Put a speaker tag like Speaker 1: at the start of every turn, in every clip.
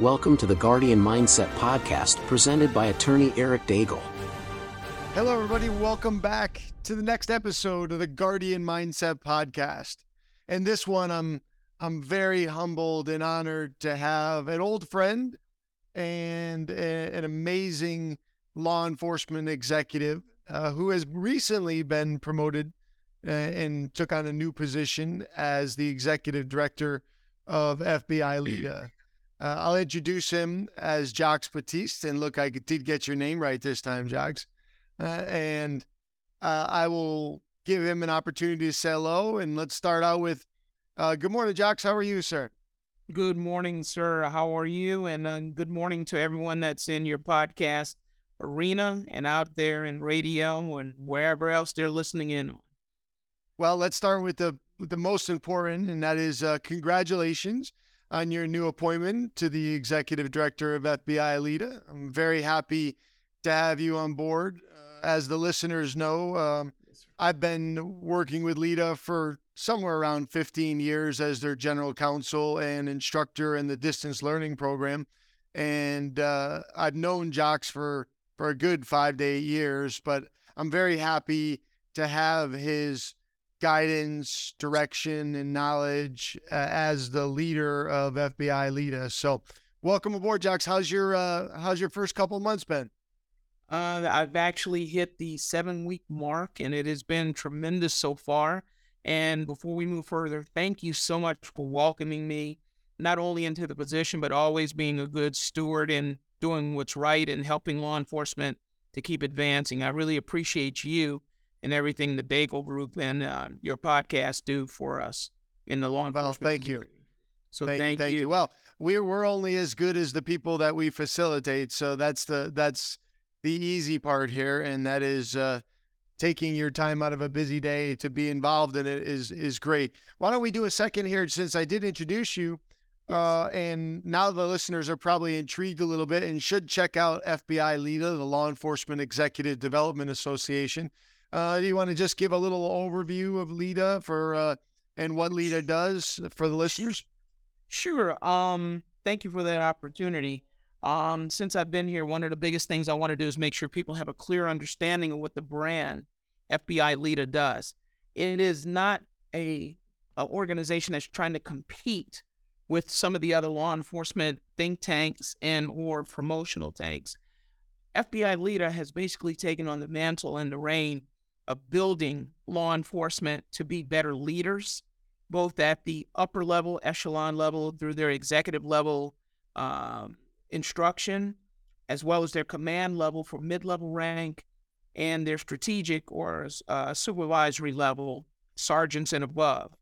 Speaker 1: Welcome to the Guardian Mindset Podcast presented by attorney Eric Daigle.
Speaker 2: Hello, everybody. Welcome back to the next episode of the Guardian Mindset Podcast. And this one, I'm I'm very humbled and honored to have an old friend and a, an amazing law enforcement executive uh, who has recently been promoted uh, and took on a new position as the executive director of FBI LEEDA. Uh, I'll introduce him as Jacques Battiste. And look, I did get your name right this time, Jacques. Uh, and uh, I will give him an opportunity to say hello. And let's start out with uh, good morning, Jacques. How are you, sir?
Speaker 3: Good morning, sir. How are you? And uh, good morning to everyone that's in your podcast arena and out there in radio and wherever else they're listening in.
Speaker 2: Well, let's start with the with the most important, and that is uh, congratulations on your new appointment to the executive director of FBI LEEDA. I'm very happy to have you on board. Uh, as the listeners know, um, I've been working with LEEDA for somewhere around 15 years as their general counsel and instructor in the distance learning program. And uh, I've known Jacques for, for a good five to eight years, but I'm very happy to have his guidance, direction, and knowledge uh, as the leader of FBI LEEDA. So, welcome aboard, Jacques. How's your uh, How's your first couple months been?
Speaker 3: Uh, I've actually hit the seven week mark, and it has been tremendous so far. And before we move further, thank you so much for welcoming me, not only into the position, but always being a good steward and doing what's right and helping law enforcement to keep advancing. I really appreciate you and everything the Daigle Group and uh, your podcast do for us in the law enforcement.
Speaker 2: Well, thank you.
Speaker 3: So
Speaker 2: thank,
Speaker 3: thank,
Speaker 2: thank
Speaker 3: you.
Speaker 2: you. Well, we're we're only as good as the people that we facilitate. So that's the that's the easy part here, and that is uh, taking your time out of a busy day to be involved in it is is great. Why don't we do a second here since I did introduce you? Uh, and now the listeners are probably intrigued a little bit and should check out FBI LEEDA, the Law Enforcement Executive Development Association. Uh, do you want to just give a little overview of LEEDA for uh, and what LEEDA does for the listeners?
Speaker 3: Sure. Um, thank you for that opportunity. Um, since I've been here, one of the biggest things I want to do is make sure people have a clear understanding of what the brand FBI LEEDA does. It is not a, a organization that's trying to compete with some of the other law enforcement think tanks and or promotional tanks. FBI LEEDA has basically taken on the mantle and the reign of building law enforcement to be better leaders, both at the upper level, echelon level, through their executive level um, instruction, as well as their command level for mid level rank and their strategic or uh, supervisory level, sergeants and above.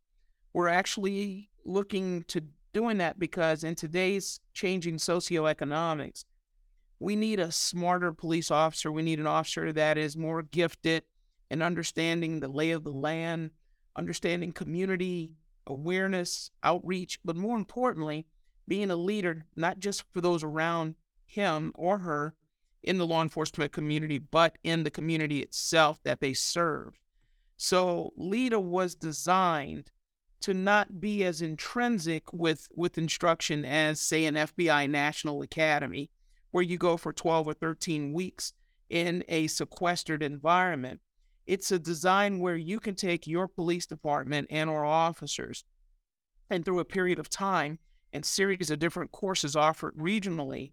Speaker 3: We're actually looking to doing that because in today's changing socioeconomics, we need a smarter police officer. We need an officer that is more gifted and understanding the lay of the land, understanding community awareness, outreach, but more importantly, being a leader, not just for those around him or her in the law enforcement community, but in the community itself that they serve. So LEEDA was designed to not be as intrinsic with, with instruction as, say, an FBI National Academy, where you go for 12 or 13 weeks in a sequestered environment. It's a design where you can take your police department and our officers and through a period of time and series of different courses offered regionally,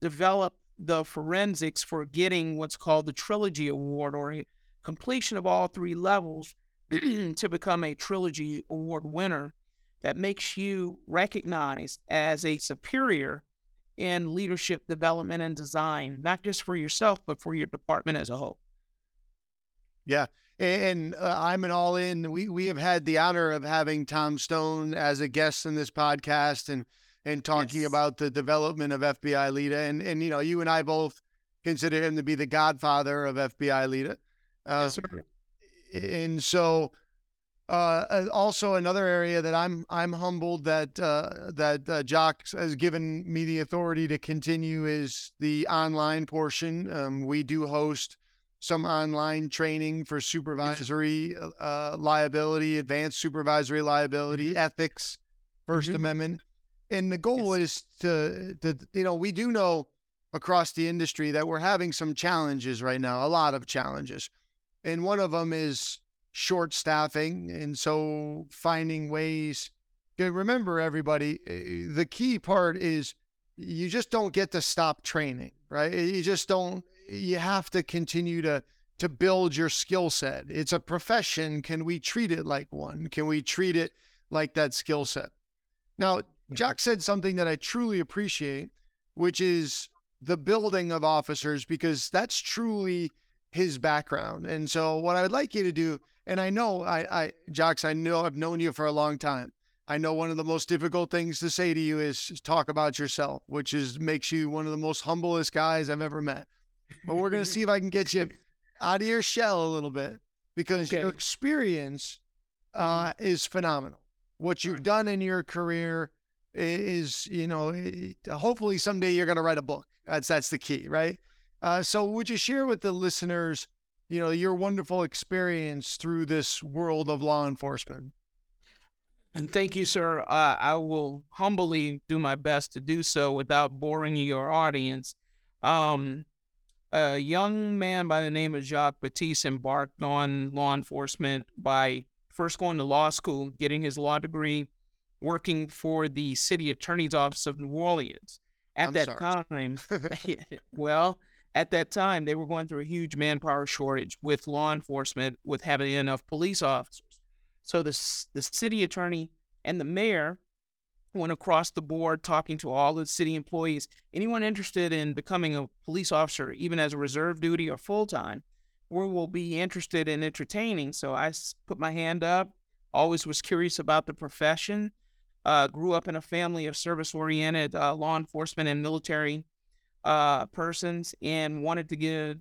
Speaker 3: develop the forensics for getting what's called the Trilogy Award or completion of all three levels to become a Trilogy Award winner that makes you recognized as a superior in leadership development and design, not just for yourself, but for your department as a whole.
Speaker 2: Yeah. And uh, I'm an all in. We we have had the honor of having Tom Stone as a guest in this podcast and and talking yes. about the development of FBI LEEDA. And and you know, you and I both consider him to be the godfather of FBI LEEDA. Uh, yes, and so uh, also another area that I'm I'm humbled that uh, that uh, Jacques has given me the authority to continue is the online portion. Um, we do host some online training for supervisory uh, liability, advanced supervisory liability, mm-hmm. ethics, 1st mm-hmm. Amendment. And the goal yes. is to, to, you know, we do know across the industry that we're having some challenges right now, a lot of challenges. And one of them is short staffing. And so finding ways. Remember, everybody, eh, the key part is you just don't get to stop training, right? You just don't, you have to continue to to build your skill set. It's a profession. Can we treat it like one? Can we treat it like that skill set? Now, Jack said something that I truly appreciate, which is the building of officers, because that's truly his background. And so, what I would like you to do, and I know, I, I, I know I've known you for a long time. I know one of the most difficult things to say to you is, is talk about yourself, which is makes you one of the most humblest guys I've ever met. But we're gonna see if I can get you out of your shell a little bit because okay. your experience uh, is phenomenal. What you've done in your career is, you know, hopefully someday you're gonna write a book. That's that's the key, right? Uh, so would you share with the listeners, you know, your wonderful experience through this world of law enforcement?
Speaker 3: And thank you, sir. Uh, I will humbly do my best to do so without boring your audience. Um, a young man by the name of Jacques Battiste embarked on law enforcement by first going to law school, getting his law degree, working for the city attorney's office of New Orleans. At I'm that sorry. time, well, at that time, they were going through a huge manpower shortage with law enforcement, with having enough police officers. So the, the city attorney and the mayor went across the board talking to all the city employees. Anyone interested in becoming a police officer, even as a reserve duty or full time, we will be interested in entertaining. So I put my hand up, always was curious about the profession. Uh, grew up in a family of service oriented uh, law enforcement and military uh, persons and wanted to give,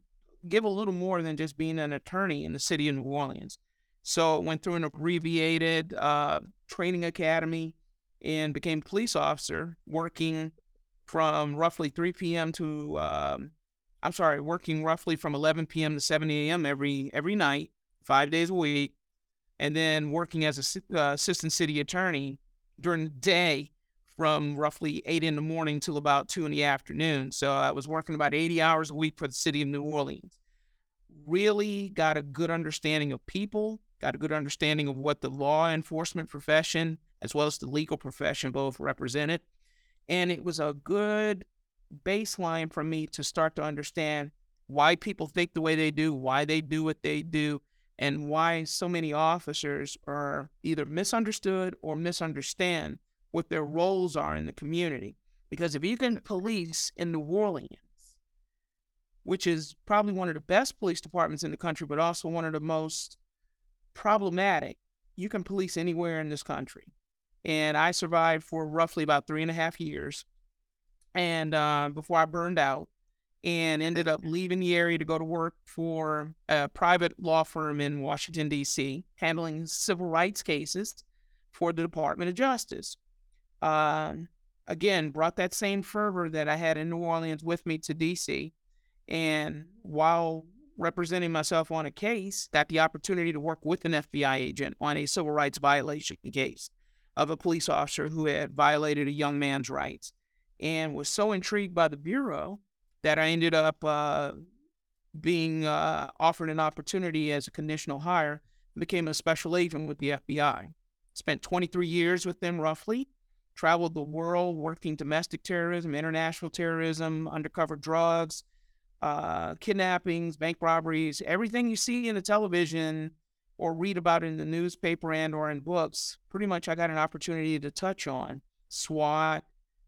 Speaker 3: give a little more than just being an attorney in the city of New Orleans. So went through an abbreviated uh, training academy and became police officer, working from roughly 3 p.m. to um, I'm sorry, working roughly from 11 p.m. to 7 a.m. every every night, five days a week, and then working as a uh, assistant city attorney during the day from roughly eight in the morning till about two in the afternoon. So I was working about 80 hours a week for the city of New Orleans. Really got a good understanding of people, got a good understanding of what the law enforcement profession as well as the legal profession both represented. And it was a good baseline for me to start to understand why people think the way they do, why they do what they do, and why so many officers are either misunderstood or misunderstand what their roles are in the community. Because if you can police in New Orleans, which is probably one of the best police departments in the country, but also one of the most problematic. You can police anywhere in this country. And I survived for roughly about three and a half years. And uh, before I burned out and ended up leaving the area to go to work for a private law firm in Washington, D.C., handling civil rights cases for the Department of Justice. Uh, again, brought that same fervor that I had in New Orleans with me to D.C. And while representing myself on a case, got the opportunity to work with an FBI agent on a civil rights violation case of a police officer who had violated a young man's rights and was so intrigued by the Bureau that I ended up uh, being uh, offered an opportunity as a conditional hire and became a special agent with the FBI. Spent 23 years with them roughly, traveled the world working domestic terrorism, international terrorism, undercover drugs, uh, kidnappings, bank robberies, everything you see in the television or read about in the newspaper and or in books, pretty much I got an opportunity to touch on. SWAT,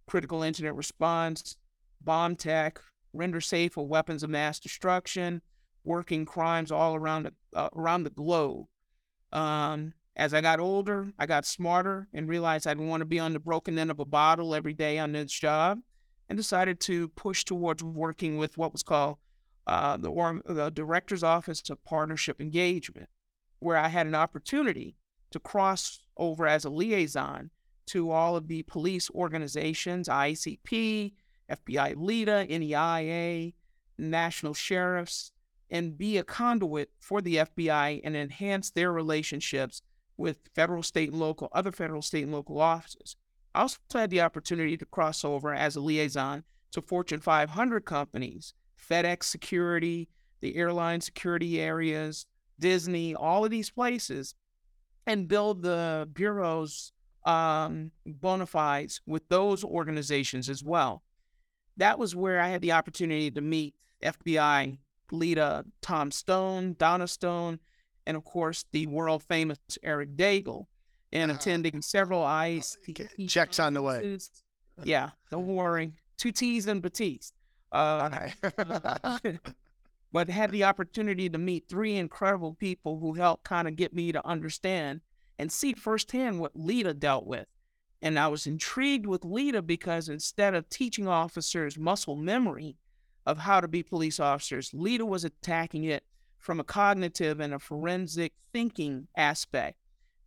Speaker 3: critical incident response, bomb tech, render safe for weapons of mass destruction, working crimes all around uh, around the globe. Um, as I got older, I got smarter and realized I didn't want to be on the broken end of a bottle every day on this job and decided to push towards working with what was called uh, the, the Director's Office of Partnership Engagement, where I had an opportunity to cross over as a liaison to all of the police organizations, ICP, FBI LEEDA, NEIA, national sheriffs, and be a conduit for the FBI and enhance their relationships with federal, state, and local, other federal, state, and local offices. I also had the opportunity to cross over as a liaison to Fortune 500 companies, FedEx Security, the airline security areas, Disney, all of these places, and build the bureau's um, bona fides with those organizations as well. That was where I had the opportunity to meet FBI LEEDA Tom Stone, Donna Stone, and of course the world famous Eric Daigle, and uh, attending several ICE
Speaker 2: checks on the way.
Speaker 3: Yeah, don't worry. Two T's and Battiste. Uh, but had the opportunity to meet three incredible people who helped kind of get me to understand and see firsthand what LEEDA dealt with. And I was intrigued with LEEDA because instead of teaching officers muscle memory of how to be police officers, LEEDA was attacking it from a cognitive and a forensic thinking aspect,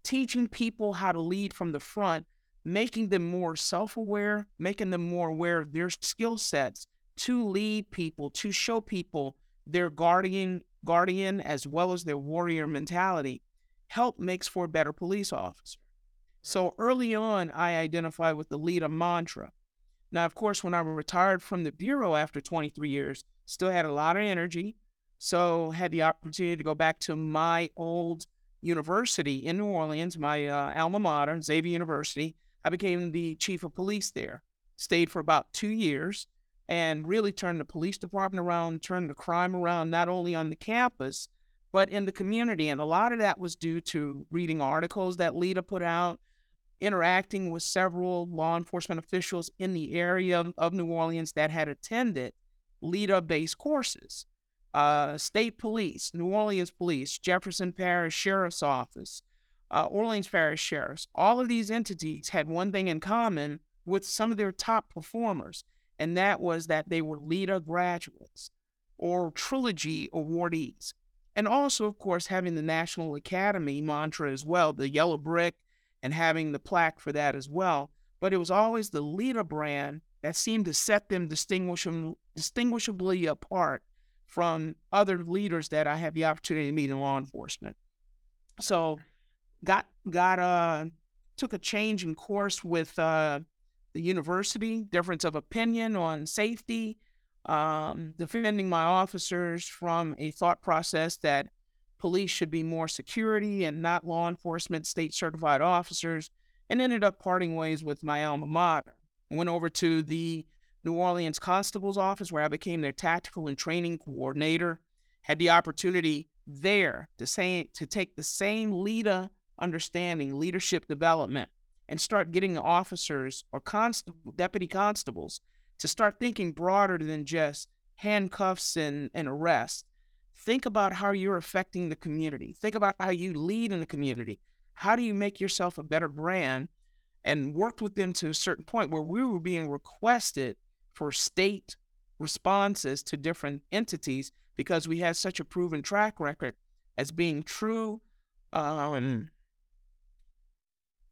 Speaker 3: teaching people how to lead from the front, making them more self aware, making them more aware of their skill sets to lead people, to show people their guardian guardian as well as their warrior mentality help makes for a better police officer. So early on, I identified with the LEEDA mantra. Now, of course, when I retired from the Bureau after 23 years, still had a lot of energy. So had the opportunity to go back to my old university in New Orleans, my uh, alma mater, Xavier University. I became the chief of police there. Stayed for about two years and really turned the police department around, turned the crime around, not only on the campus, but in the community. And a lot of that was due to reading articles that LEEDA put out, interacting with several law enforcement officials in the area of New Orleans that had attended LEEDA based courses. Uh, state police, New Orleans police, Jefferson Parish Sheriff's Office, uh, Orleans Parish Sheriffs, all of these entities had one thing in common with some of their top performers and that was that they were LEEDA graduates or trilogy awardees. And also, of course, having the National Academy mantra as well, the yellow brick, and having the plaque for that as well. But it was always the LEEDA brand that seemed to set them distinguishably apart from other leaders that I had the opportunity to meet in law enforcement. So, got got uh took a change in course with uh, the university, difference of opinion on safety, um, defending my officers from a thought process that police should be more security and not law enforcement state certified officers, and ended up parting ways with my alma mater. Went over to the New Orleans Constable's office where I became their tactical and training coordinator. Had the opportunity there to say to take the same LEEDA understanding, leadership development, and start getting officers or constable, deputy constables to start thinking broader than just handcuffs and, and arrest. Think about how you're affecting the community. Think about how you lead in the community. How do you make yourself a better brand? And worked with them to a certain point where we were being requested for state responses to different entities because we had such a proven track record as being true um,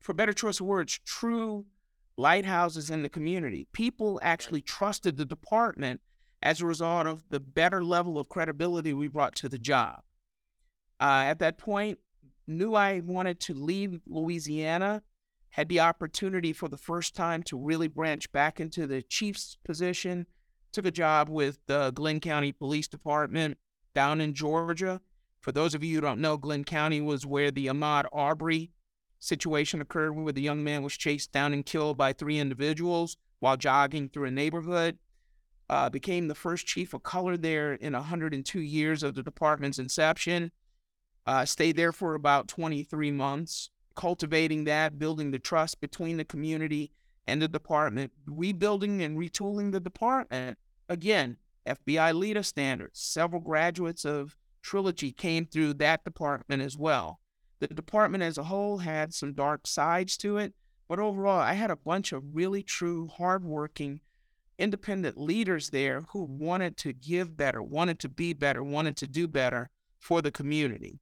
Speaker 3: for better choice of words, true lighthouses in the community. People actually trusted the department as a result of the better level of credibility we brought to the job. Uh, at that point, knew I wanted to leave Louisiana, had the opportunity for the first time to really branch back into the chief's position, took a job with the Glynn County Police Department down in Georgia. For those of you who don't know, Glynn County was where the Ahmaud Arbery situation occurred where the young man was chased down and killed by three individuals while jogging through a neighborhood. Uh, became the first chief of color there in 102 years of the department's inception. Uh, stayed there for about 23 months, cultivating that, building the trust between the community and the department, rebuilding and retooling the department. Again, FBI LEEDA standards. Several graduates of Trilogy came through that department as well. The department as a whole had some dark sides to it, but overall, I had a bunch of really true, hardworking, independent leaders there who wanted to give better, wanted to be better, wanted to do better for the community.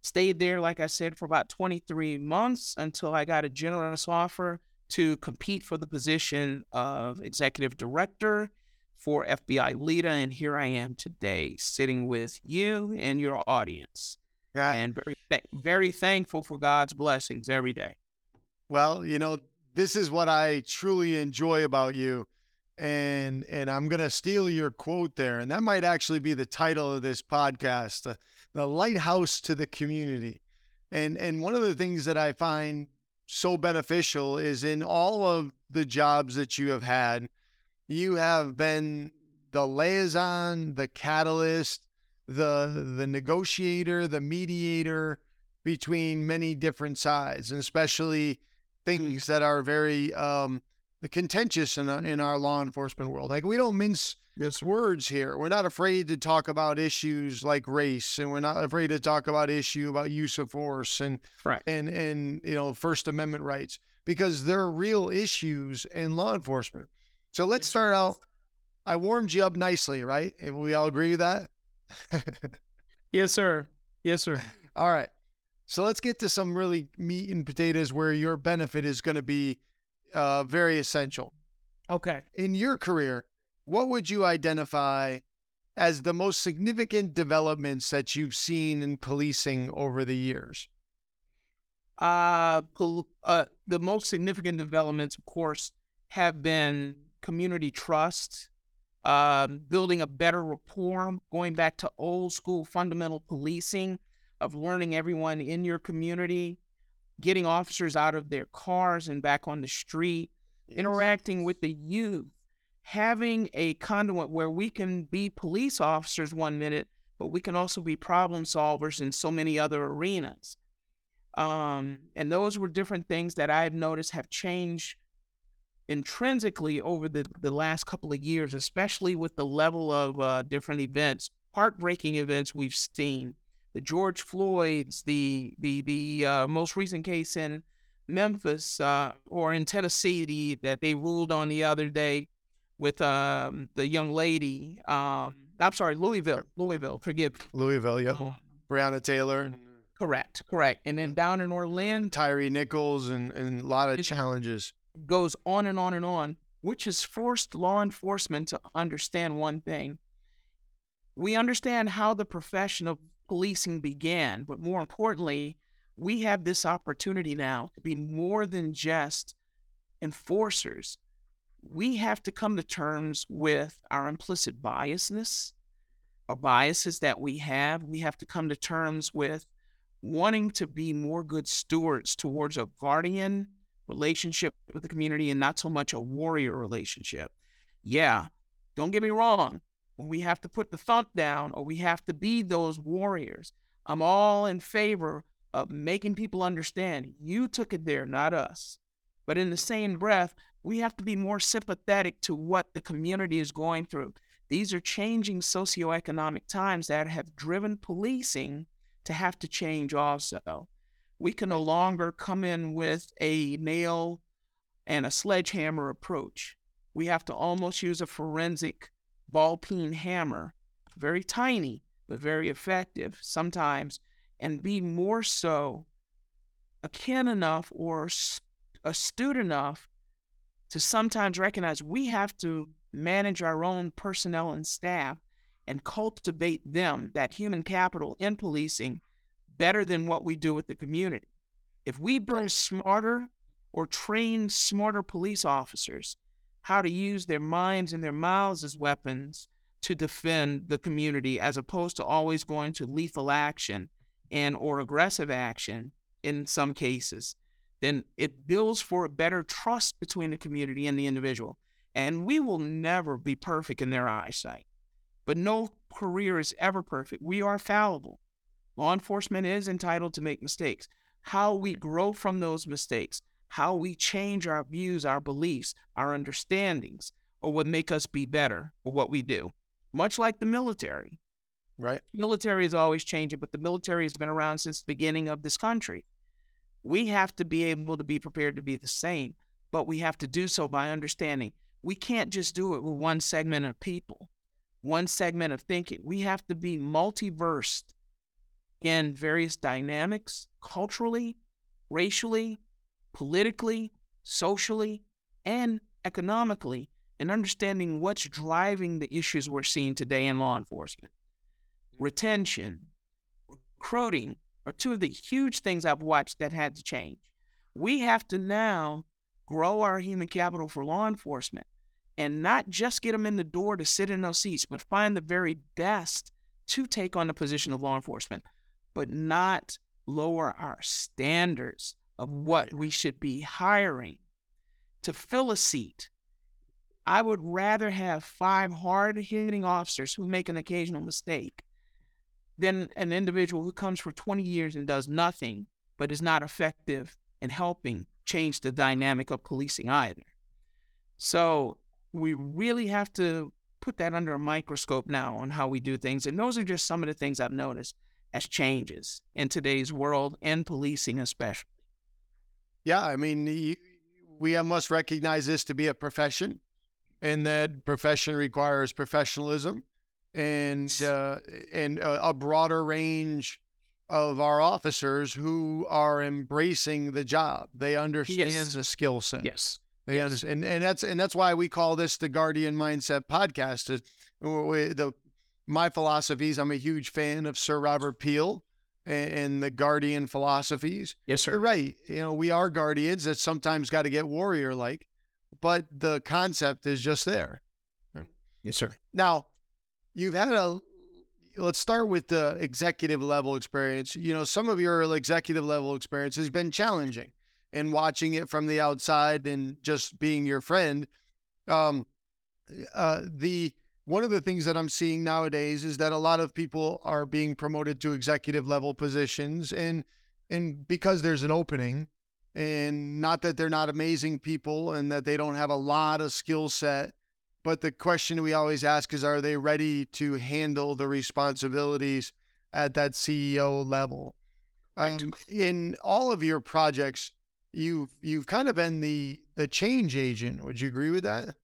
Speaker 3: Stayed there, like I said, for about 23 months until I got a generous offer to compete for the position of executive director for FBI LEEDA. And here I am today, sitting with you and your audience. Yeah. And very, very thankful for God's blessings every day.
Speaker 2: Well, you know, this is what I truly enjoy about you. And and I'm gonna steal your quote there, and that might actually be the title of this podcast, the, the lighthouse to the community. And and one of the things that I find so beneficial is in all of the jobs that you have had, you have been the liaison, the catalyst, the the negotiator, the mediator between many different sides, and especially things that are very um, contentious in, in our law enforcement world. Like we don't mince yes. words here. We're not afraid to talk about issues like race, and we're not afraid to talk about issue about use of force and
Speaker 3: right.
Speaker 2: and and you know First Amendment rights because they're real issues in law enforcement. So let's start out. I warmed you up nicely, right? And we all agree with that.
Speaker 3: yes, sir. Yes, sir.
Speaker 2: All right. So let's get to some really meat and potatoes where your benefit is going to be uh, very essential.
Speaker 3: Okay.
Speaker 2: In your career, what would you identify as the most significant developments that you've seen in policing over the years?
Speaker 3: Uh, pol- uh, the most significant developments, of course, have been community trust, um, building a better rapport, going back to old school fundamental policing of learning everyone in your community, getting officers out of their cars and back on the street, interacting with the youth, having a conduit where we can be police officers one minute, but we can also be problem solvers in so many other arenas. Um, and those were different things that I've noticed have changed intrinsically over the, the last couple of years, especially with the level of uh, different events, heartbreaking events we've seen the George Floyd's, the the the uh, most recent case in Memphis uh, or in Tennessee the, that they ruled on the other day with um, the young lady. Um, I'm sorry, Louisville, Louisville. Forgive
Speaker 2: Louisville. Yeah, uh, Breonna Taylor.
Speaker 3: Correct, correct. And then down in Orlando,
Speaker 2: Tyre Nichols, and and a lot of challenges.
Speaker 3: Goes on and on and on, which has forced law enforcement to understand one thing. We understand how the profession of policing began. But more importantly, we have this opportunity now to be more than just enforcers. We have to come to terms with our implicit biasness, our biases that we have. We have to come to terms with wanting to be more good stewards towards a guardian relationship with the community and not so much a warrior relationship. Yeah, don't get me wrong when we have to put the thump down or we have to be those warriors. I'm all in favor of making people understand you took it there, not us. But in the same breath, we have to be more sympathetic to what the community is going through. These are changing socioeconomic times that have driven policing to have to change also. We can no longer come in with a nail and a sledgehammer approach. We have to almost use a forensic ball peen hammer, very tiny, but very effective sometimes, and be more so akin enough or astute enough to sometimes recognize we have to manage our own personnel and staff and cultivate them, that human capital in policing, better than what we do with the community. If we bring smarter or train smarter police officers, how to use their minds and their mouths as weapons to defend the community as opposed to always going to lethal action and or aggressive action in some cases then it builds for a better trust between the community and the individual and we will never be perfect in their eyesight. But no career is ever perfect. We are fallible law enforcement is entitled to make mistakes how we grow from those mistakes how we change our views, our beliefs, our understandings, or what make us be better or what we do. Much like the military.
Speaker 2: Right.
Speaker 3: Military is always changing, but the military has been around since the beginning of this country. We have to be able to be prepared to be the same, but we have to do so by understanding we can't just do it with one segment of people, one segment of thinking. We have to be multiversed in various dynamics, culturally, racially, politically, socially, and economically, and understanding what's driving the issues we're seeing today in law enforcement. Mm-hmm. Retention, recruiting are two of the huge things I've watched that had to change. We have to now grow our human capital for law enforcement and not just get them in the door to sit in those seats, but find the very best to take on the position of law enforcement, but not lower our standards of what we should be hiring to fill a seat. I would rather have five hard hitting officers who make an occasional mistake than an individual who comes for 20 years and does nothing but is not effective in helping change the dynamic of policing either. So we really have to put that under a microscope now on how we do things. And those are just some of the things I've noticed as changes in today's world and policing, especially.
Speaker 2: Yeah, I mean, we must recognize this to be a profession, and that profession requires professionalism and uh, and a, a, broader range of our officers who are embracing the job. They understand yes. the skill set.
Speaker 3: Yes.
Speaker 2: They yes. understand, and, and that's and that's why we call this the Guardian Mindset Podcast. Is the my philosophies. I'm a huge fan of Sir Robert Peel and, and the Guardian philosophies.
Speaker 3: Yes, sir.
Speaker 2: You're right. You know, we are guardians that sometimes got to get warrior like, but the concept is just there.
Speaker 3: Yes, sir.
Speaker 2: Now, you've had a let's start with the executive level experience. You know, some of your executive level experience has been challenging and watching it from the outside and just being your friend. Um, uh, the one of the things that I'm seeing nowadays is that a lot of people are being promoted to executive level positions and and because there's an opening and not that they're not amazing people and that they don't have a lot of skill set but the question we always ask is are they ready to handle the responsibilities at that CEO level? Um, in all of your projects you've you've kind of been the the change agent. Would you agree with that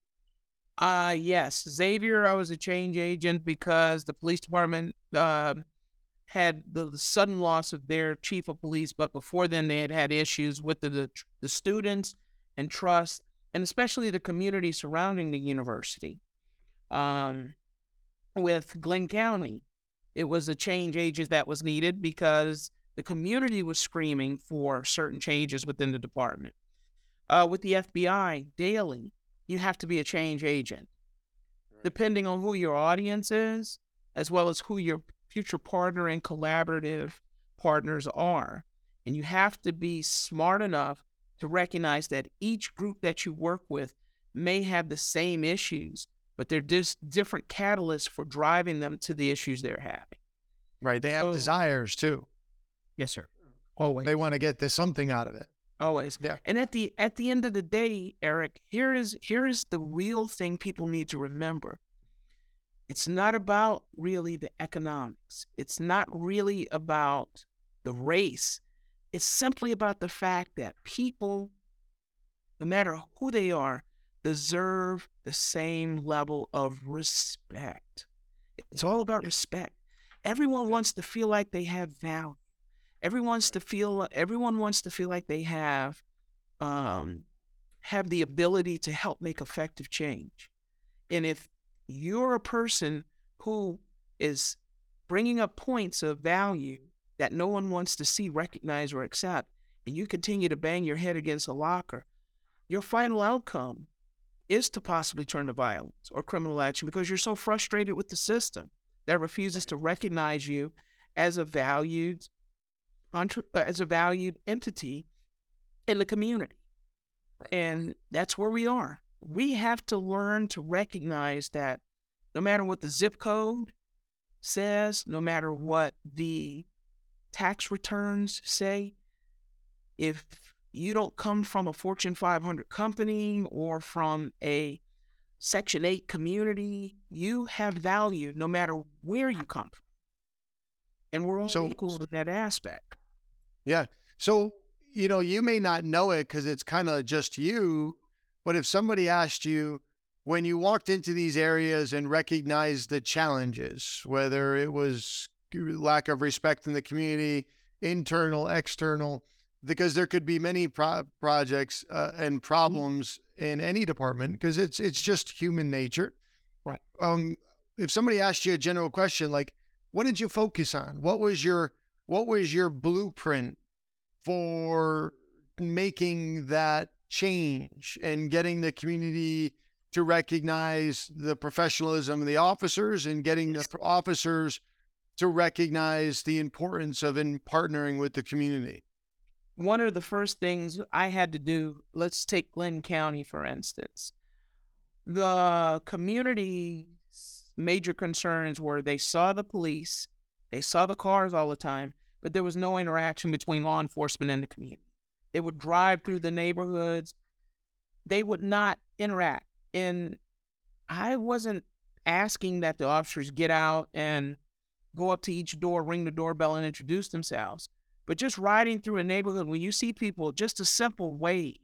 Speaker 3: uh yes, Xavier. I was a change agent because the police department uh, had the, the, sudden loss of their chief of police, but before then they had had issues with the, the the students and trust, and especially the community surrounding the university. Um, with Glynn County, it was a change agent that was needed because the community was screaming for certain changes within the department. Uh, with the FBI, daily you have to be a change agent. Depending on who your audience is, as well as who your future partner and collaborative partners are. And you have to be smart enough to recognize that each group that you work with may have the same issues, but they're just different catalysts for driving them to the issues they're having.
Speaker 2: Right. They have so, desires too.
Speaker 3: Yes, sir.
Speaker 2: Always. They want to get this something out of it.
Speaker 3: Always. Yeah. And at the at the end of the day, Eric, here is here is the real thing people need to remember. It's not about really the economics. It's not really about the race. It's simply about the fact that people, no matter who they are, deserve the same level of respect. It's all about respect. Everyone wants to feel like they have value everyone wants to feel everyone wants to feel like they have um, have the ability to help make effective change. And if you're a person who is bringing up points of value that no one wants to see, recognize, or accept, and you continue to bang your head against a locker, your final outcome is to possibly turn to violence or criminal action because you're so frustrated with the system that refuses to recognize you as a valued entre- uh, as a valued entity in the community. And that's where we are. We have to learn to recognize that no matter what the zip code says, no matter what the tax returns say, if you don't come from a Fortune 500 company or from a Section 8 community, you have value no matter where you come from. And we're all so, equal in that aspect.
Speaker 2: Yeah. So, you know, you may not know it because it's kind of just you, but if somebody asked you when you walked into these areas and recognized the challenges, whether it was lack of respect in the community, internal, external, because there could be many pro- projects uh, and mm-hmm. problems in any department because it's it's just human nature.
Speaker 3: Right.
Speaker 2: Um, if somebody asked you a general question like, "What did you focus on? What was your what was your blueprint for making that change and getting the community to recognize the professionalism of the officers and getting the officers to recognize the importance of in partnering with the community?
Speaker 3: One of the first things I had to do, let's take Glynn County, for instance. The community's major concerns were they saw the police, they saw the cars all the time, but there was no interaction between law enforcement and the community. They would drive through the neighborhoods, they would not interact. And I wasn't asking that the officers get out and go up to each door, ring the doorbell, and introduce themselves. But just riding through a neighborhood, when you see people, just a simple wave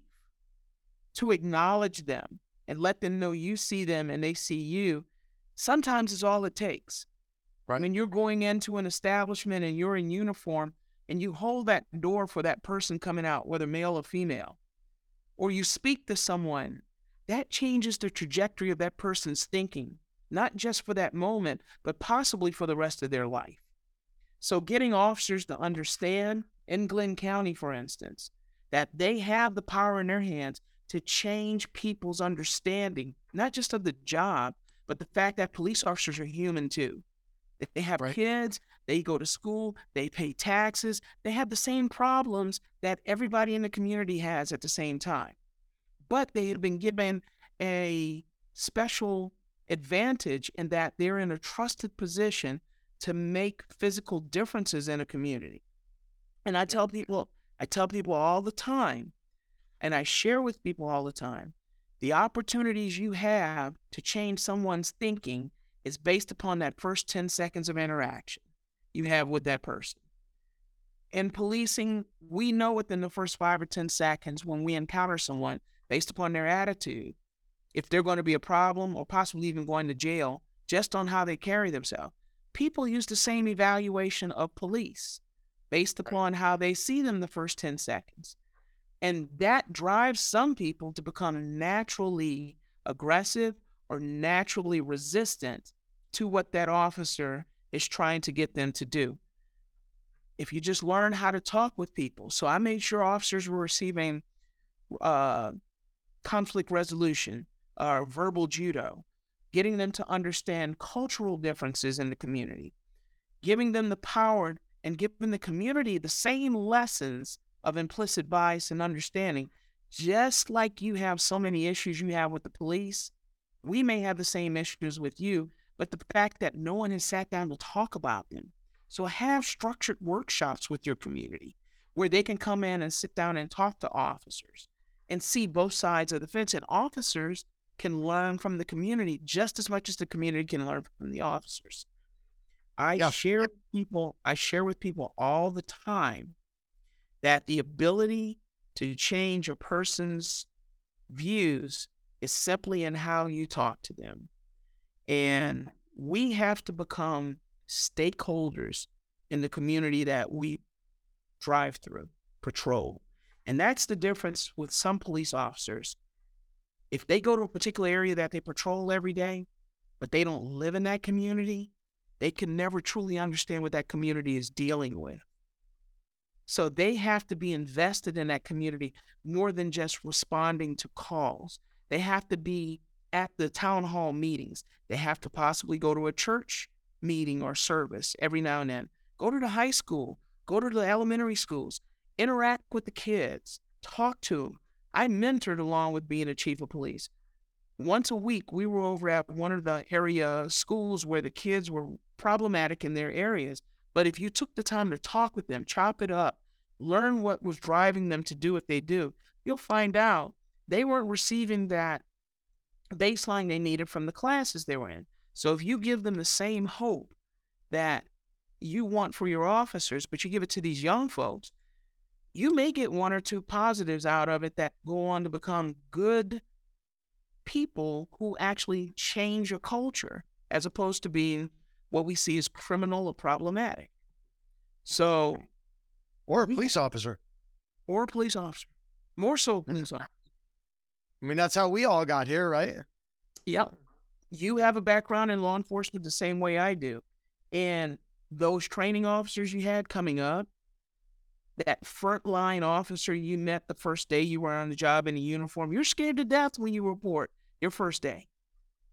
Speaker 3: to acknowledge them and let them know you see them and they see you, sometimes is all it takes.
Speaker 2: Right.
Speaker 3: When you're going into an establishment and you're in uniform and you hold that door for that person coming out, whether male or female, or you speak to someone, that changes the trajectory of that person's thinking not just for that moment, but possibly for the rest of their life. So, getting officers to understand in Glynn County, for instance, that they have the power in their hands to change people's understanding, not just of the job, but the fact that police officers are human too. They have right. kids, they go to school, they pay taxes, they have the same problems that everybody in the community has at the same time. But they have been given a special advantage in that they're in a trusted position to make physical differences in a community. And I tell people, I tell people all the time, and I share with people all the time, the opportunities you have to change someone's thinking is based upon that first 10 seconds of interaction you have with that person. In policing, we know within the first five or 10 seconds when we encounter someone, based upon their attitude, if they're going to be a problem or possibly even going to jail just on how they carry themselves. People use the same evaluation of police based upon how they see them the first 10 seconds. And that drives some people to become naturally aggressive or naturally resistant to what that officer is trying to get them to do. If you just learn how to talk with people. So I made sure officers were receiving uh, conflict resolution, uh, verbal judo, getting them to understand cultural differences in the community, giving them the power and giving the community the same lessons of implicit bias and understanding. Just like you have so many issues you have with the police, we may have the same issues with you, but the fact that no one has sat down to talk about them. So have structured workshops with your community where they can come in and sit down and talk to officers and see both sides of the fence. And officers can learn from the community just as much as the community can learn from the officers. I yeah. share people, I share with people all the time that the ability to change a person's views is simply in how you talk to them. And we have to become stakeholders in the community that we drive through, patrol. And that's the difference with some police officers if they go to a particular area that they patrol every day, but they don't live in that community, they can never truly understand what that community is dealing with. So they have to be invested in that community more than just responding to calls. They have to be at the town hall meetings. They have to possibly go to a church meeting or service every now and then. Go to the high school, go to the elementary schools, interact with the kids, talk to them, I mentored along with being a chief of police. Once a week, we were over at one of the area uh, schools where the kids were problematic in their areas. But if you took the time to talk with them, chop it up, learn what was driving them to do what they do, you'll find out they weren't receiving that baseline they needed from the classes they were in. So if you give them the same hope that you want for your officers, but you give it to these young folks, you may get one or two positives out of it that go on to become good people who actually change your culture as opposed to being what we see as criminal or problematic. So,
Speaker 2: or a police officer,
Speaker 3: or a police officer, more so police officer.
Speaker 2: I mean, that's how we all got here, right?
Speaker 3: Yep. You have a background in law enforcement the same way I do. And those training officers you had coming up, that frontline officer you met the first day you were on the job in a uniform, you're scared to death when you report your first day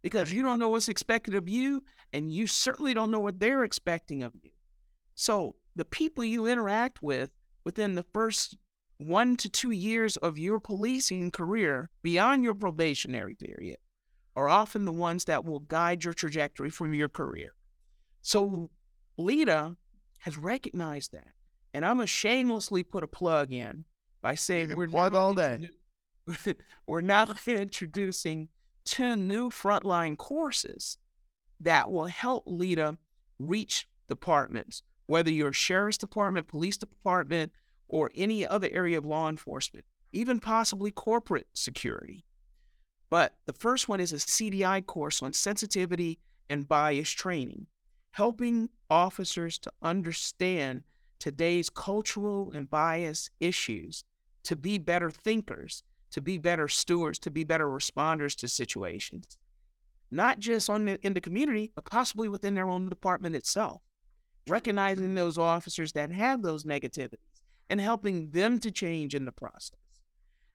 Speaker 3: because you don't know what's expected of you and you certainly don't know what they're expecting of you. So, the people you interact with within the first one to two years of your policing career beyond your probationary period are often the ones that will guide your trajectory from your career. So, LEEDA has recognized that. And I'm going to shamelessly put a plug in by saying we're
Speaker 2: plug all day.
Speaker 3: we're now introducing 10 new frontline courses that will help LEEDA reach departments, whether you're sheriff's department, police department, or any other area of law enforcement, even possibly corporate security. But the first one is a CDI course on sensitivity and bias training, helping officers to understand today's cultural and bias issues to be better thinkers, to be better stewards, to be better responders to situations, not just on the, in the community, but possibly within their own department itself. Recognizing those officers that have those negativities and helping them to change in the process.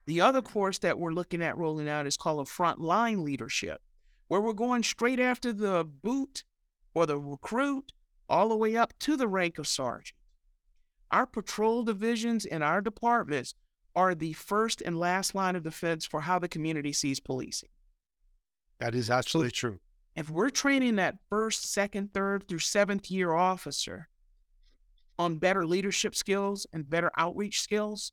Speaker 3: The other course that we're looking at rolling out is called a frontline leadership, where we're going straight after the boot or the recruit all the way up to the rank of sergeant. Our patrol divisions and our departments are the first and last line of defense for how the community sees policing.
Speaker 2: That is absolutely true.
Speaker 3: If we're training that first, second, third through seventh year officer on better leadership skills and better outreach skills,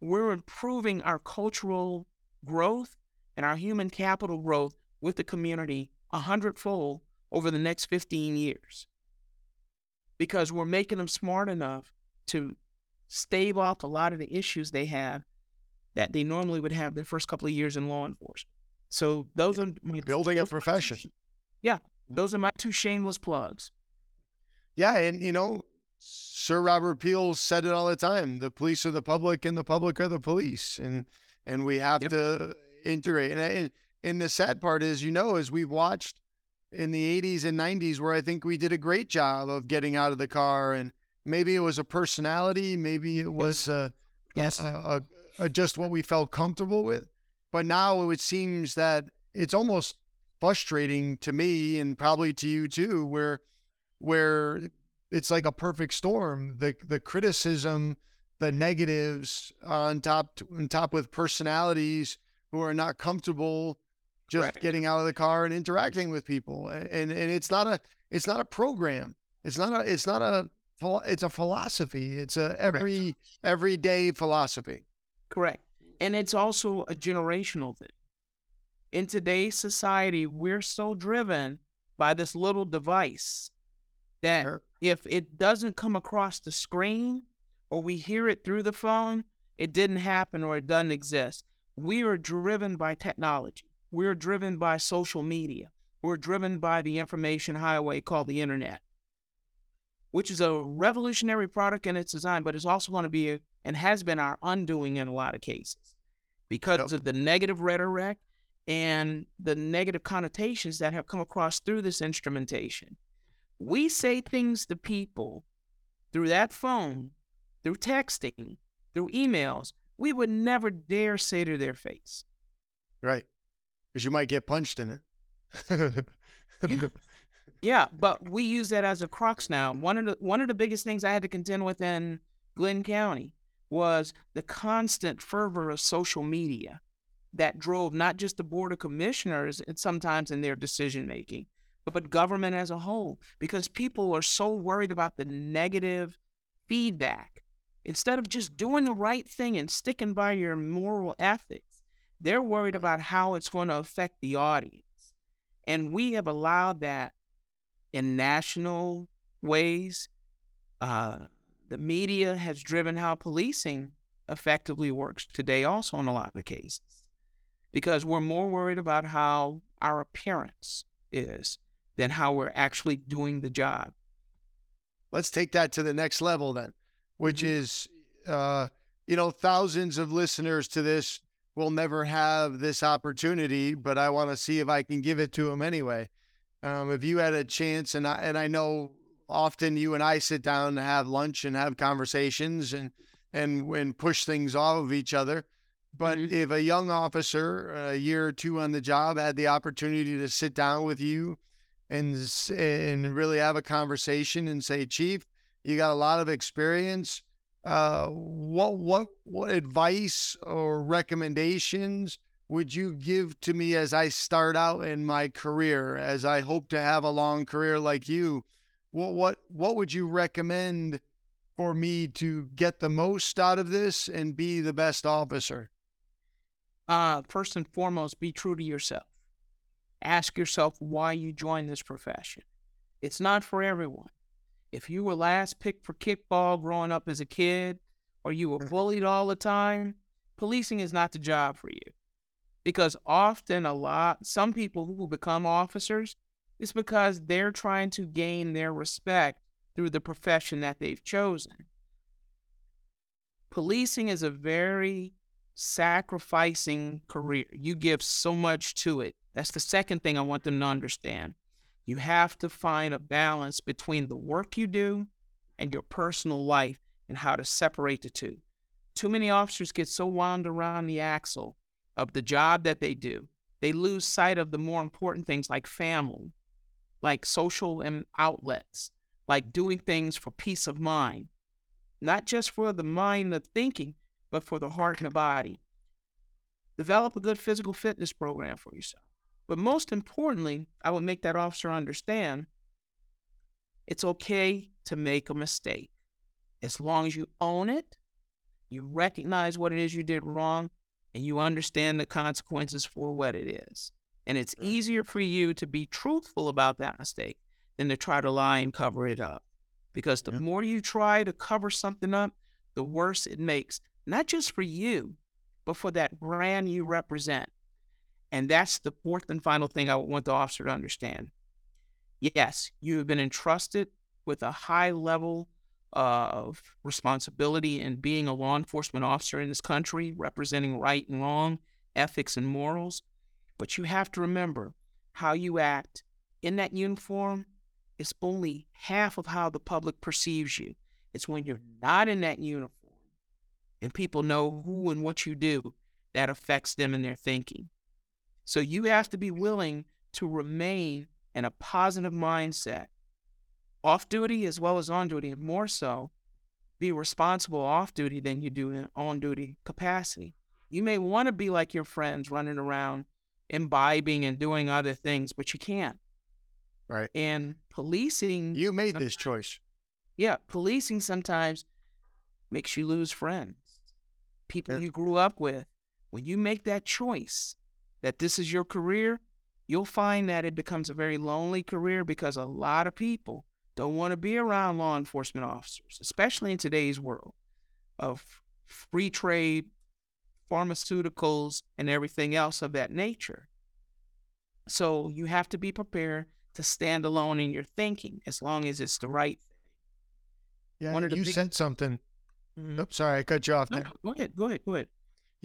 Speaker 3: we're improving our cultural growth and our human capital growth with the community a hundredfold over the next 15 years because we're making them smart enough to stave off a lot of the issues they have that they normally would have their first couple of years in law enforcement. So those are
Speaker 2: my, building a profession.
Speaker 3: Yeah, those are my two shameless plugs.
Speaker 2: Yeah, and you know, Sir Robert Peel said it all the time: the police are the public, and the public are the police, and and we have yep. to integrate. And, and and the sad part is, you know, as we've watched in the 80s and 90s, where I think we did a great job of getting out of the car and Maybe it was a personality. Maybe it was uh,
Speaker 3: yes,
Speaker 2: a, a, a just what we felt comfortable with. But now it seems that it's almost frustrating to me and probably to you too, where where it's like a perfect storm. The the criticism, the negatives on top on top with personalities who are not comfortable just right. getting out of the car and interacting with people. And and it's not a it's not a program. It's not a it's not a it's a philosophy. It's a every Correct. everyday philosophy.
Speaker 3: Correct. And it's also a generational thing. In today's society, we're so driven by this little device that sure. If it doesn't come across the screen or we hear it through the phone, it didn't happen or it doesn't exist. We are driven by technology. We're driven by social media. We're driven by the information highway called the internet which is a revolutionary product in its design, but it's also going to be a, and has been our undoing in a lot of cases because yep. of the negative rhetoric and the negative connotations that have come across through this instrumentation. We say things to people through that phone, through texting, through emails, we would never dare say to their face.
Speaker 2: Right. Because you might get punched in it.
Speaker 3: Yeah, but we use that as a crux now. One of the one of the biggest things I had to contend with in Glynn County was the constant fervor of social media that drove not just the board of commissioners and sometimes in their decision making, but, but government as a whole, because people are so worried about the negative feedback. Instead of just doing the right thing and sticking by your moral ethics, they're worried about how it's going to affect the audience. And we have allowed that in national ways. Uh, the media has driven how policing effectively works today, also in a lot of the cases, because we're more worried about how our appearance is than how we're actually doing the job.
Speaker 2: Let's take that to the next level then, which mm-hmm. is, uh, you know, thousands of listeners to this will never have this opportunity, but I want to see if I can give it to them anyway. Um, if you had a chance, and I and I know often you and I sit down to have lunch and have conversations and and and push things off of each other. But
Speaker 3: Mhm.
Speaker 2: if a young officer, a year or two on the job, had the opportunity to sit down with you and and really have a conversation and say, Chief, you got a lot of experience. Uh, what what what advice or recommendations would you give to me as I start out in my career, as I hope to have a long career like you? What what what would you recommend for me to get the most out of this and be the best officer?
Speaker 3: uh, first and foremost, be true to yourself. Ask yourself why you joined this profession. It's not for everyone. If you were last picked for kickball growing up as a kid, or you were mm-hmm. bullied all the time, policing is not the job for you. Because often, a lot, some people who become officers, it's because they're trying to gain their respect through the profession that they've chosen. Policing is a very sacrificing career. You give so much to it. That's the second thing I want them to understand. You have to find a balance between the work you do and your personal life and how to separate the two. Too many officers get so wound around the axle of the job that they do, they lose sight of the more important things like family, like social and outlets, like doing things for peace of mind, not just for the mind of thinking, but for the heart and the body. Develop a good physical fitness program for yourself. But most importantly, I would make that officer understand it's okay to make a mistake. As long as you own it, you recognize what it is you did wrong, and you understand the consequences for what it is. And it's easier for you to be truthful about that mistake than to try to lie and cover it up. Because the
Speaker 2: Yeah.
Speaker 3: more you try to cover something up, the worse it makes, not just for you, but for that brand you represent. And that's the fourth and final thing I want the officer to understand. Yes, you have been entrusted with a high level of responsibility in being a law enforcement officer in this country, representing right and wrong, ethics and morals. But you have to remember how you act in that uniform is only half of how the public perceives you. It's when you're not in that uniform and people know who and what you do that affects them in their thinking. So you have to be willing to remain in a positive mindset, off duty as well as on duty, and more so, be responsible off duty than you do in on duty capacity. You may want to be like your friends running around imbibing and doing other things, but you can't.
Speaker 2: Right.
Speaker 3: And policing,
Speaker 2: You made this choice.
Speaker 3: yeah, policing sometimes makes you lose friends, people
Speaker 2: Yeah.
Speaker 3: you grew up with. When you make that choice that this is your career, you'll find that it becomes a very lonely career because a lot of people don't want to be around law enforcement officers, especially in today's world of free trade, pharmaceuticals, and everything else of that nature. So you have to be prepared to stand alone in your thinking as long as it's the right thing.
Speaker 2: Yeah.
Speaker 3: One of the
Speaker 2: you
Speaker 3: big-
Speaker 2: said something.
Speaker 3: Mhm.
Speaker 2: Oops, sorry, I cut you off
Speaker 3: No, go ahead, go ahead, go ahead.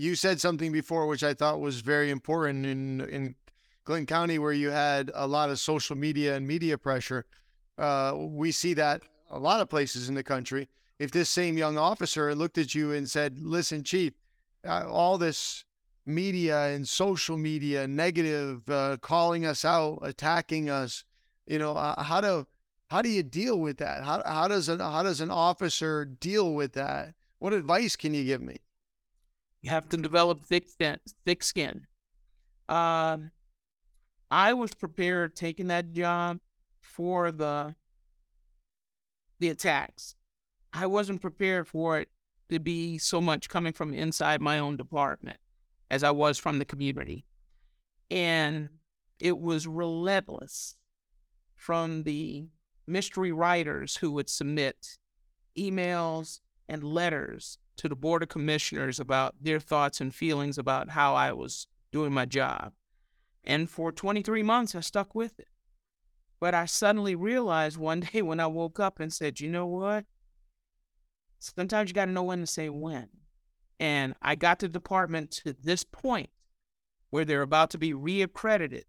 Speaker 2: You said something before which I thought was very important in in Glynn County, where you had a lot of social media and media pressure. Uh, we see that a lot of places in the country. If this same young officer looked at you and said, "Listen, chief, uh, all this media and social media, negative, uh, calling us out, attacking us, you know, uh, how do how do you deal with that? How how does an how does an officer deal with that? What advice can you give me?"
Speaker 3: You have to develop thick skin. Thick skin. Um, I was prepared taking that job for the the attacks. I wasn't prepared for it to be so much coming from inside my own department as I was from the community, and it was relentless from the mystery writers who would submit emails and letters to the board of commissioners about their thoughts and feelings about how I was doing my job. And for 23 months, I stuck with it. But I suddenly realized one day when I woke up and said, you know what? Sometimes you got to know when to say when. And I got the department to this point where they're about to be reaccredited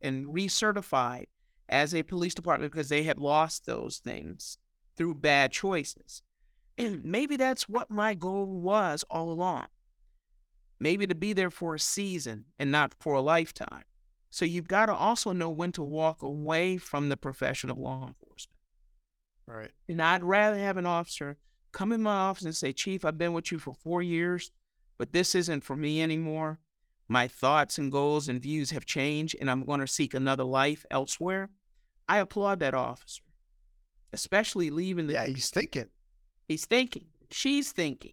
Speaker 3: and recertified. as a police department because they had lost those things through bad choices. And maybe that's what my goal was all along. Maybe to be there for a season and not for a lifetime. So you've got to also know when to walk away from the profession of law enforcement.
Speaker 2: Right.
Speaker 3: And I'd rather have an officer come in my office and say, Chief, I've been with you for four years, but this isn't for me anymore. My thoughts and goals and views have changed, and I'm going to seek another life elsewhere. I applaud that officer, especially leaving the.
Speaker 2: Yeah, he's thinking.
Speaker 3: He's thinking. She's thinking.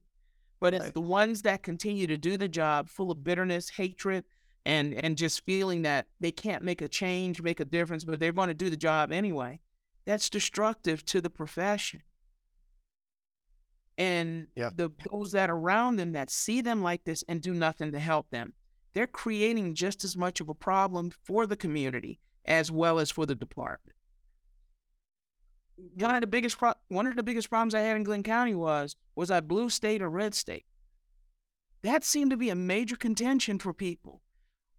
Speaker 3: But it's
Speaker 2: Right.
Speaker 3: the ones that continue to do the job full of bitterness, hatred, and and just feeling that they can't make a change, make a difference, but they're going to do the job anyway. That's destructive to the profession. And
Speaker 2: Yeah.
Speaker 3: the those that are around them that see them like this and do nothing to help them, they're creating just as much of a problem for the community as well as for the department. One of the biggest pro- one of the biggest problems I had in Glynn County was was I blue state or red state. That seemed to be a major contention for people.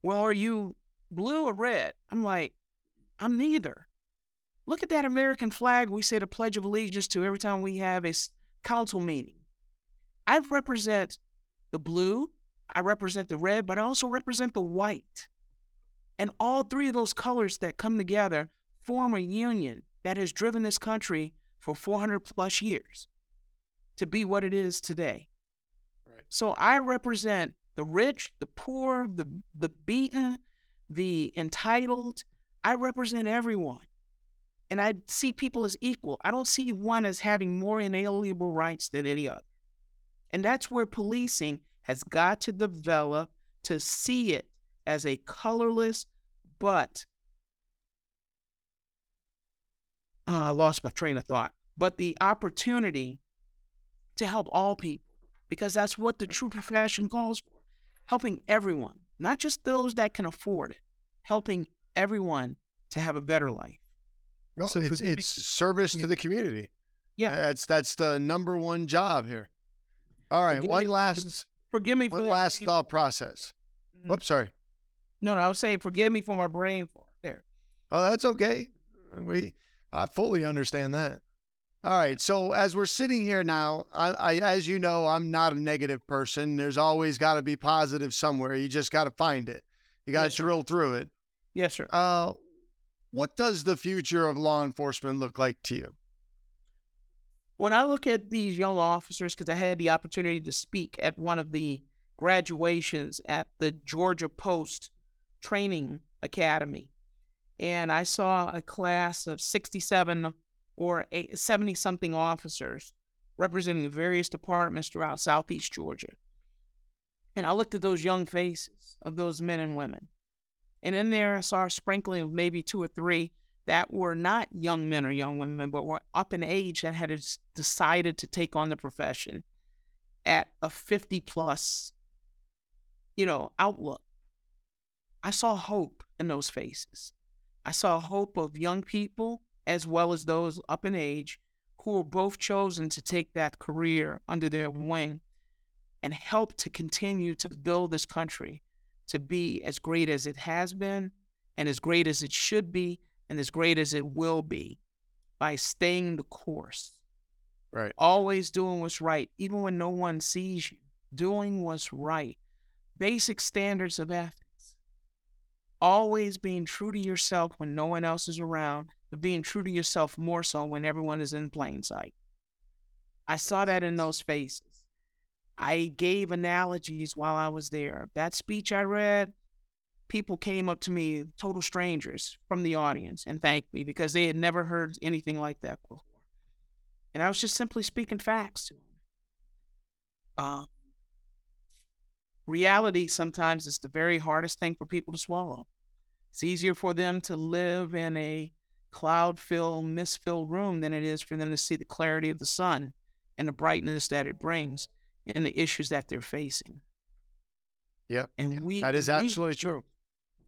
Speaker 3: Well, are you blue or red? I'm like, I'm neither. Look at that American flag we say the Pledge of Allegiance to every time we have a council meeting. I represent the blue, I represent the red, but I also represent the white. And all three of those colors that come together form a union that has driven this country for 400 plus years to be what it is today.
Speaker 2: Right.
Speaker 3: So I represent the rich, the poor, the the beaten, the entitled. I represent everyone. And I see people as equal. I don't see one as having more inalienable rights than any other. And that's where policing has got to develop to see it as a colorless but uh, I lost my train of thought. But the opportunity to help all people, because that's what the true profession calls for helping everyone, not just those that can afford it, helping everyone to have a better life.
Speaker 2: No,
Speaker 3: So
Speaker 2: it's it's service to the community.
Speaker 3: Yeah.
Speaker 2: That's that's the number one job here. All right.
Speaker 3: Forgive
Speaker 2: One
Speaker 3: me-
Speaker 2: last
Speaker 3: Forgive me for
Speaker 2: one
Speaker 3: that.
Speaker 2: last thought process. Whoops, sorry.
Speaker 3: No, no, I was saying, forgive me for my brain fart. There.
Speaker 2: Oh, that's okay. We I fully understand that. All right. So as we're sitting here now, I, I as you know, I'm not a negative person. There's always got to be positive somewhere. You just got to find it. You got to
Speaker 3: Yes, sir.
Speaker 2: drill through it.
Speaker 3: Yes, sir.
Speaker 2: Uh, what does the future of law enforcement look like to you?
Speaker 3: when I look at these young officers, because I had the opportunity to speak at one of the graduations at the Georgia Post Training Academy, and I saw a class of 67 or 70 something officers representing various departments throughout Southeast Georgia. And I looked at those young faces of those men and women. And in there, I saw a sprinkling of maybe two or three that were not young men or young women, but were up in age that had decided to take on the profession at a 50 plus, you know, outlook. I saw hope in those faces. I saw hope of young people as well as those up in age who were both chosen to take that career under their wing and help to continue to build this country to be as great as it has been and as great as it should be and as great as it will be by staying the course,
Speaker 2: Right.
Speaker 3: always doing what's right, even when no one sees you, doing what's right, basic standards of ethics, always being true to yourself when no one else is around, but being true to yourself more so when everyone is in plain sight. I saw that in those faces. I gave analogies while I was there. That speech I read, people came up to me, total strangers from the audience, and thanked me because they had never heard anything like that before. And I was just simply speaking facts to them. Uh, reality sometimes is the very hardest thing for people to swallow. It's easier for them to live in a cloud filled, mist filled room than it is for them to see the clarity of the sun and the brightness that it brings and the issues that they're facing.
Speaker 2: Yep.
Speaker 3: And we
Speaker 2: That is
Speaker 3: we-
Speaker 2: absolutely true.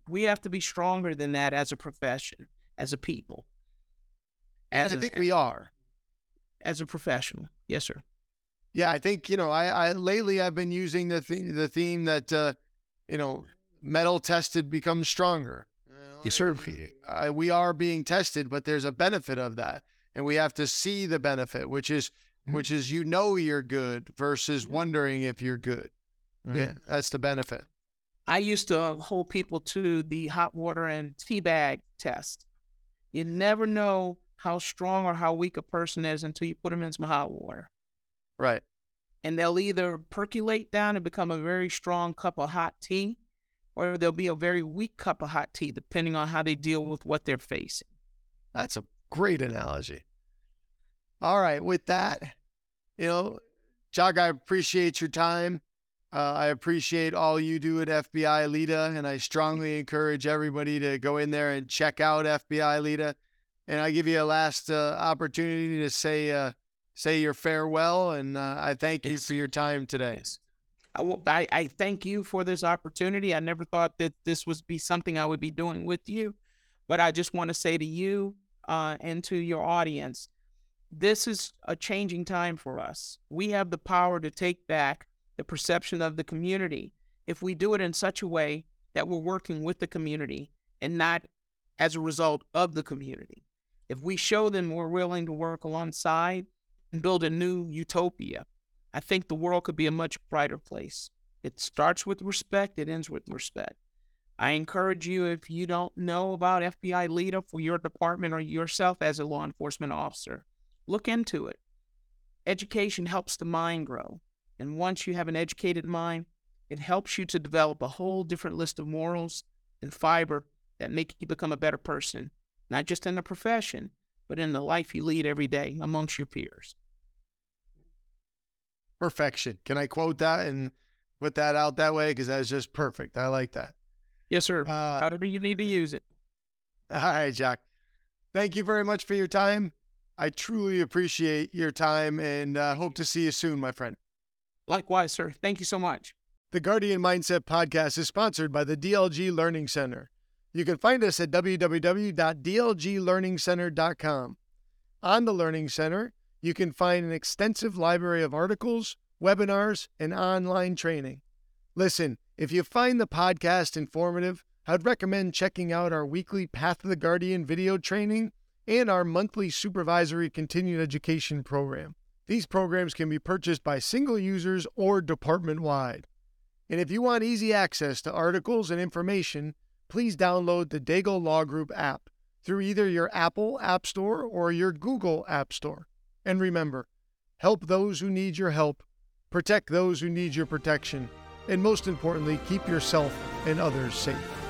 Speaker 3: we have to be stronger than that as a profession, as a people, as
Speaker 2: I
Speaker 3: a,
Speaker 2: think we are.
Speaker 3: as a professional. Yes, sir.
Speaker 2: Yeah, I think you know. I, I lately I've been using the theme, the theme that uh, you know, metal tested becomes stronger. You know, Yes, sir. Uh, we are being tested, but there's a benefit of that, and we have to see the benefit, which is mm-hmm. which is you know you're good versus wondering if you're good. Mm-hmm. Yeah, that's the benefit.
Speaker 3: I used to hold people to the hot water and tea bag test. You never know how strong or how weak a person is until you put them in some hot water.
Speaker 2: Right.
Speaker 3: And they'll either percolate down and become a very strong cup of hot tea, or there'll be a very weak cup of hot tea, depending on how they deal with what they're facing.
Speaker 2: That's a great analogy. All right. With that, you know, Chuck, I appreciate your time. Uh, I appreciate all you do at FBI LEEDA, and I strongly encourage everybody to go in there and check out FBI LEEDA. And I give you a last uh, opportunity to say uh, say your farewell, and uh, I thank yes. you for your time today. Yes.
Speaker 3: I, will, I, I thank you for this opportunity. I never thought that this would be something I would be doing with you, but I just want to say to you uh, and to your audience, this is a changing time for us. We have the power to take back the perception of the community if we do it in such a way that we're working with the community and not as a result of the community. If we show them we're willing to work alongside and build a new utopia, I think the world could be a much brighter place. It starts with respect, it ends with respect. I encourage you, if you don't know about FBI LEEDA for your department or yourself as a law enforcement officer, look into it. Education helps the mind grow. And once you have an educated mind, it helps you to develop a whole different list of morals and fiber that make you become a better person, not just in the profession, but in the life you lead every day amongst your peers.
Speaker 2: Perfection. Can I quote that and put that out that way? Because that's just perfect. I like that.
Speaker 3: Yes, sir. Uh, However you need to use it.
Speaker 2: All right, Jack. Thank you very much for your time. I truly appreciate your time and uh, hope to see you soon, my friend.
Speaker 3: Likewise, sir. Thank you so much.
Speaker 2: The Guardian Mindset podcast is sponsored by the DLG Learning Center. You can find us at www.dlglearningcenter.com. On the Learning Center, you can find an extensive library of articles, webinars, and online training. Listen, if you find the podcast informative, I'd recommend checking out our weekly Path of the Guardian video training and our monthly supervisory continued education program. These programs can be purchased by single users or department wide. And if you want easy access to articles and information, please download the Daigle Law Group app through either your Apple App Store or your Google App Store. And remember, help those who need your help, protect those who need your protection, and most importantly, keep yourself and others safe.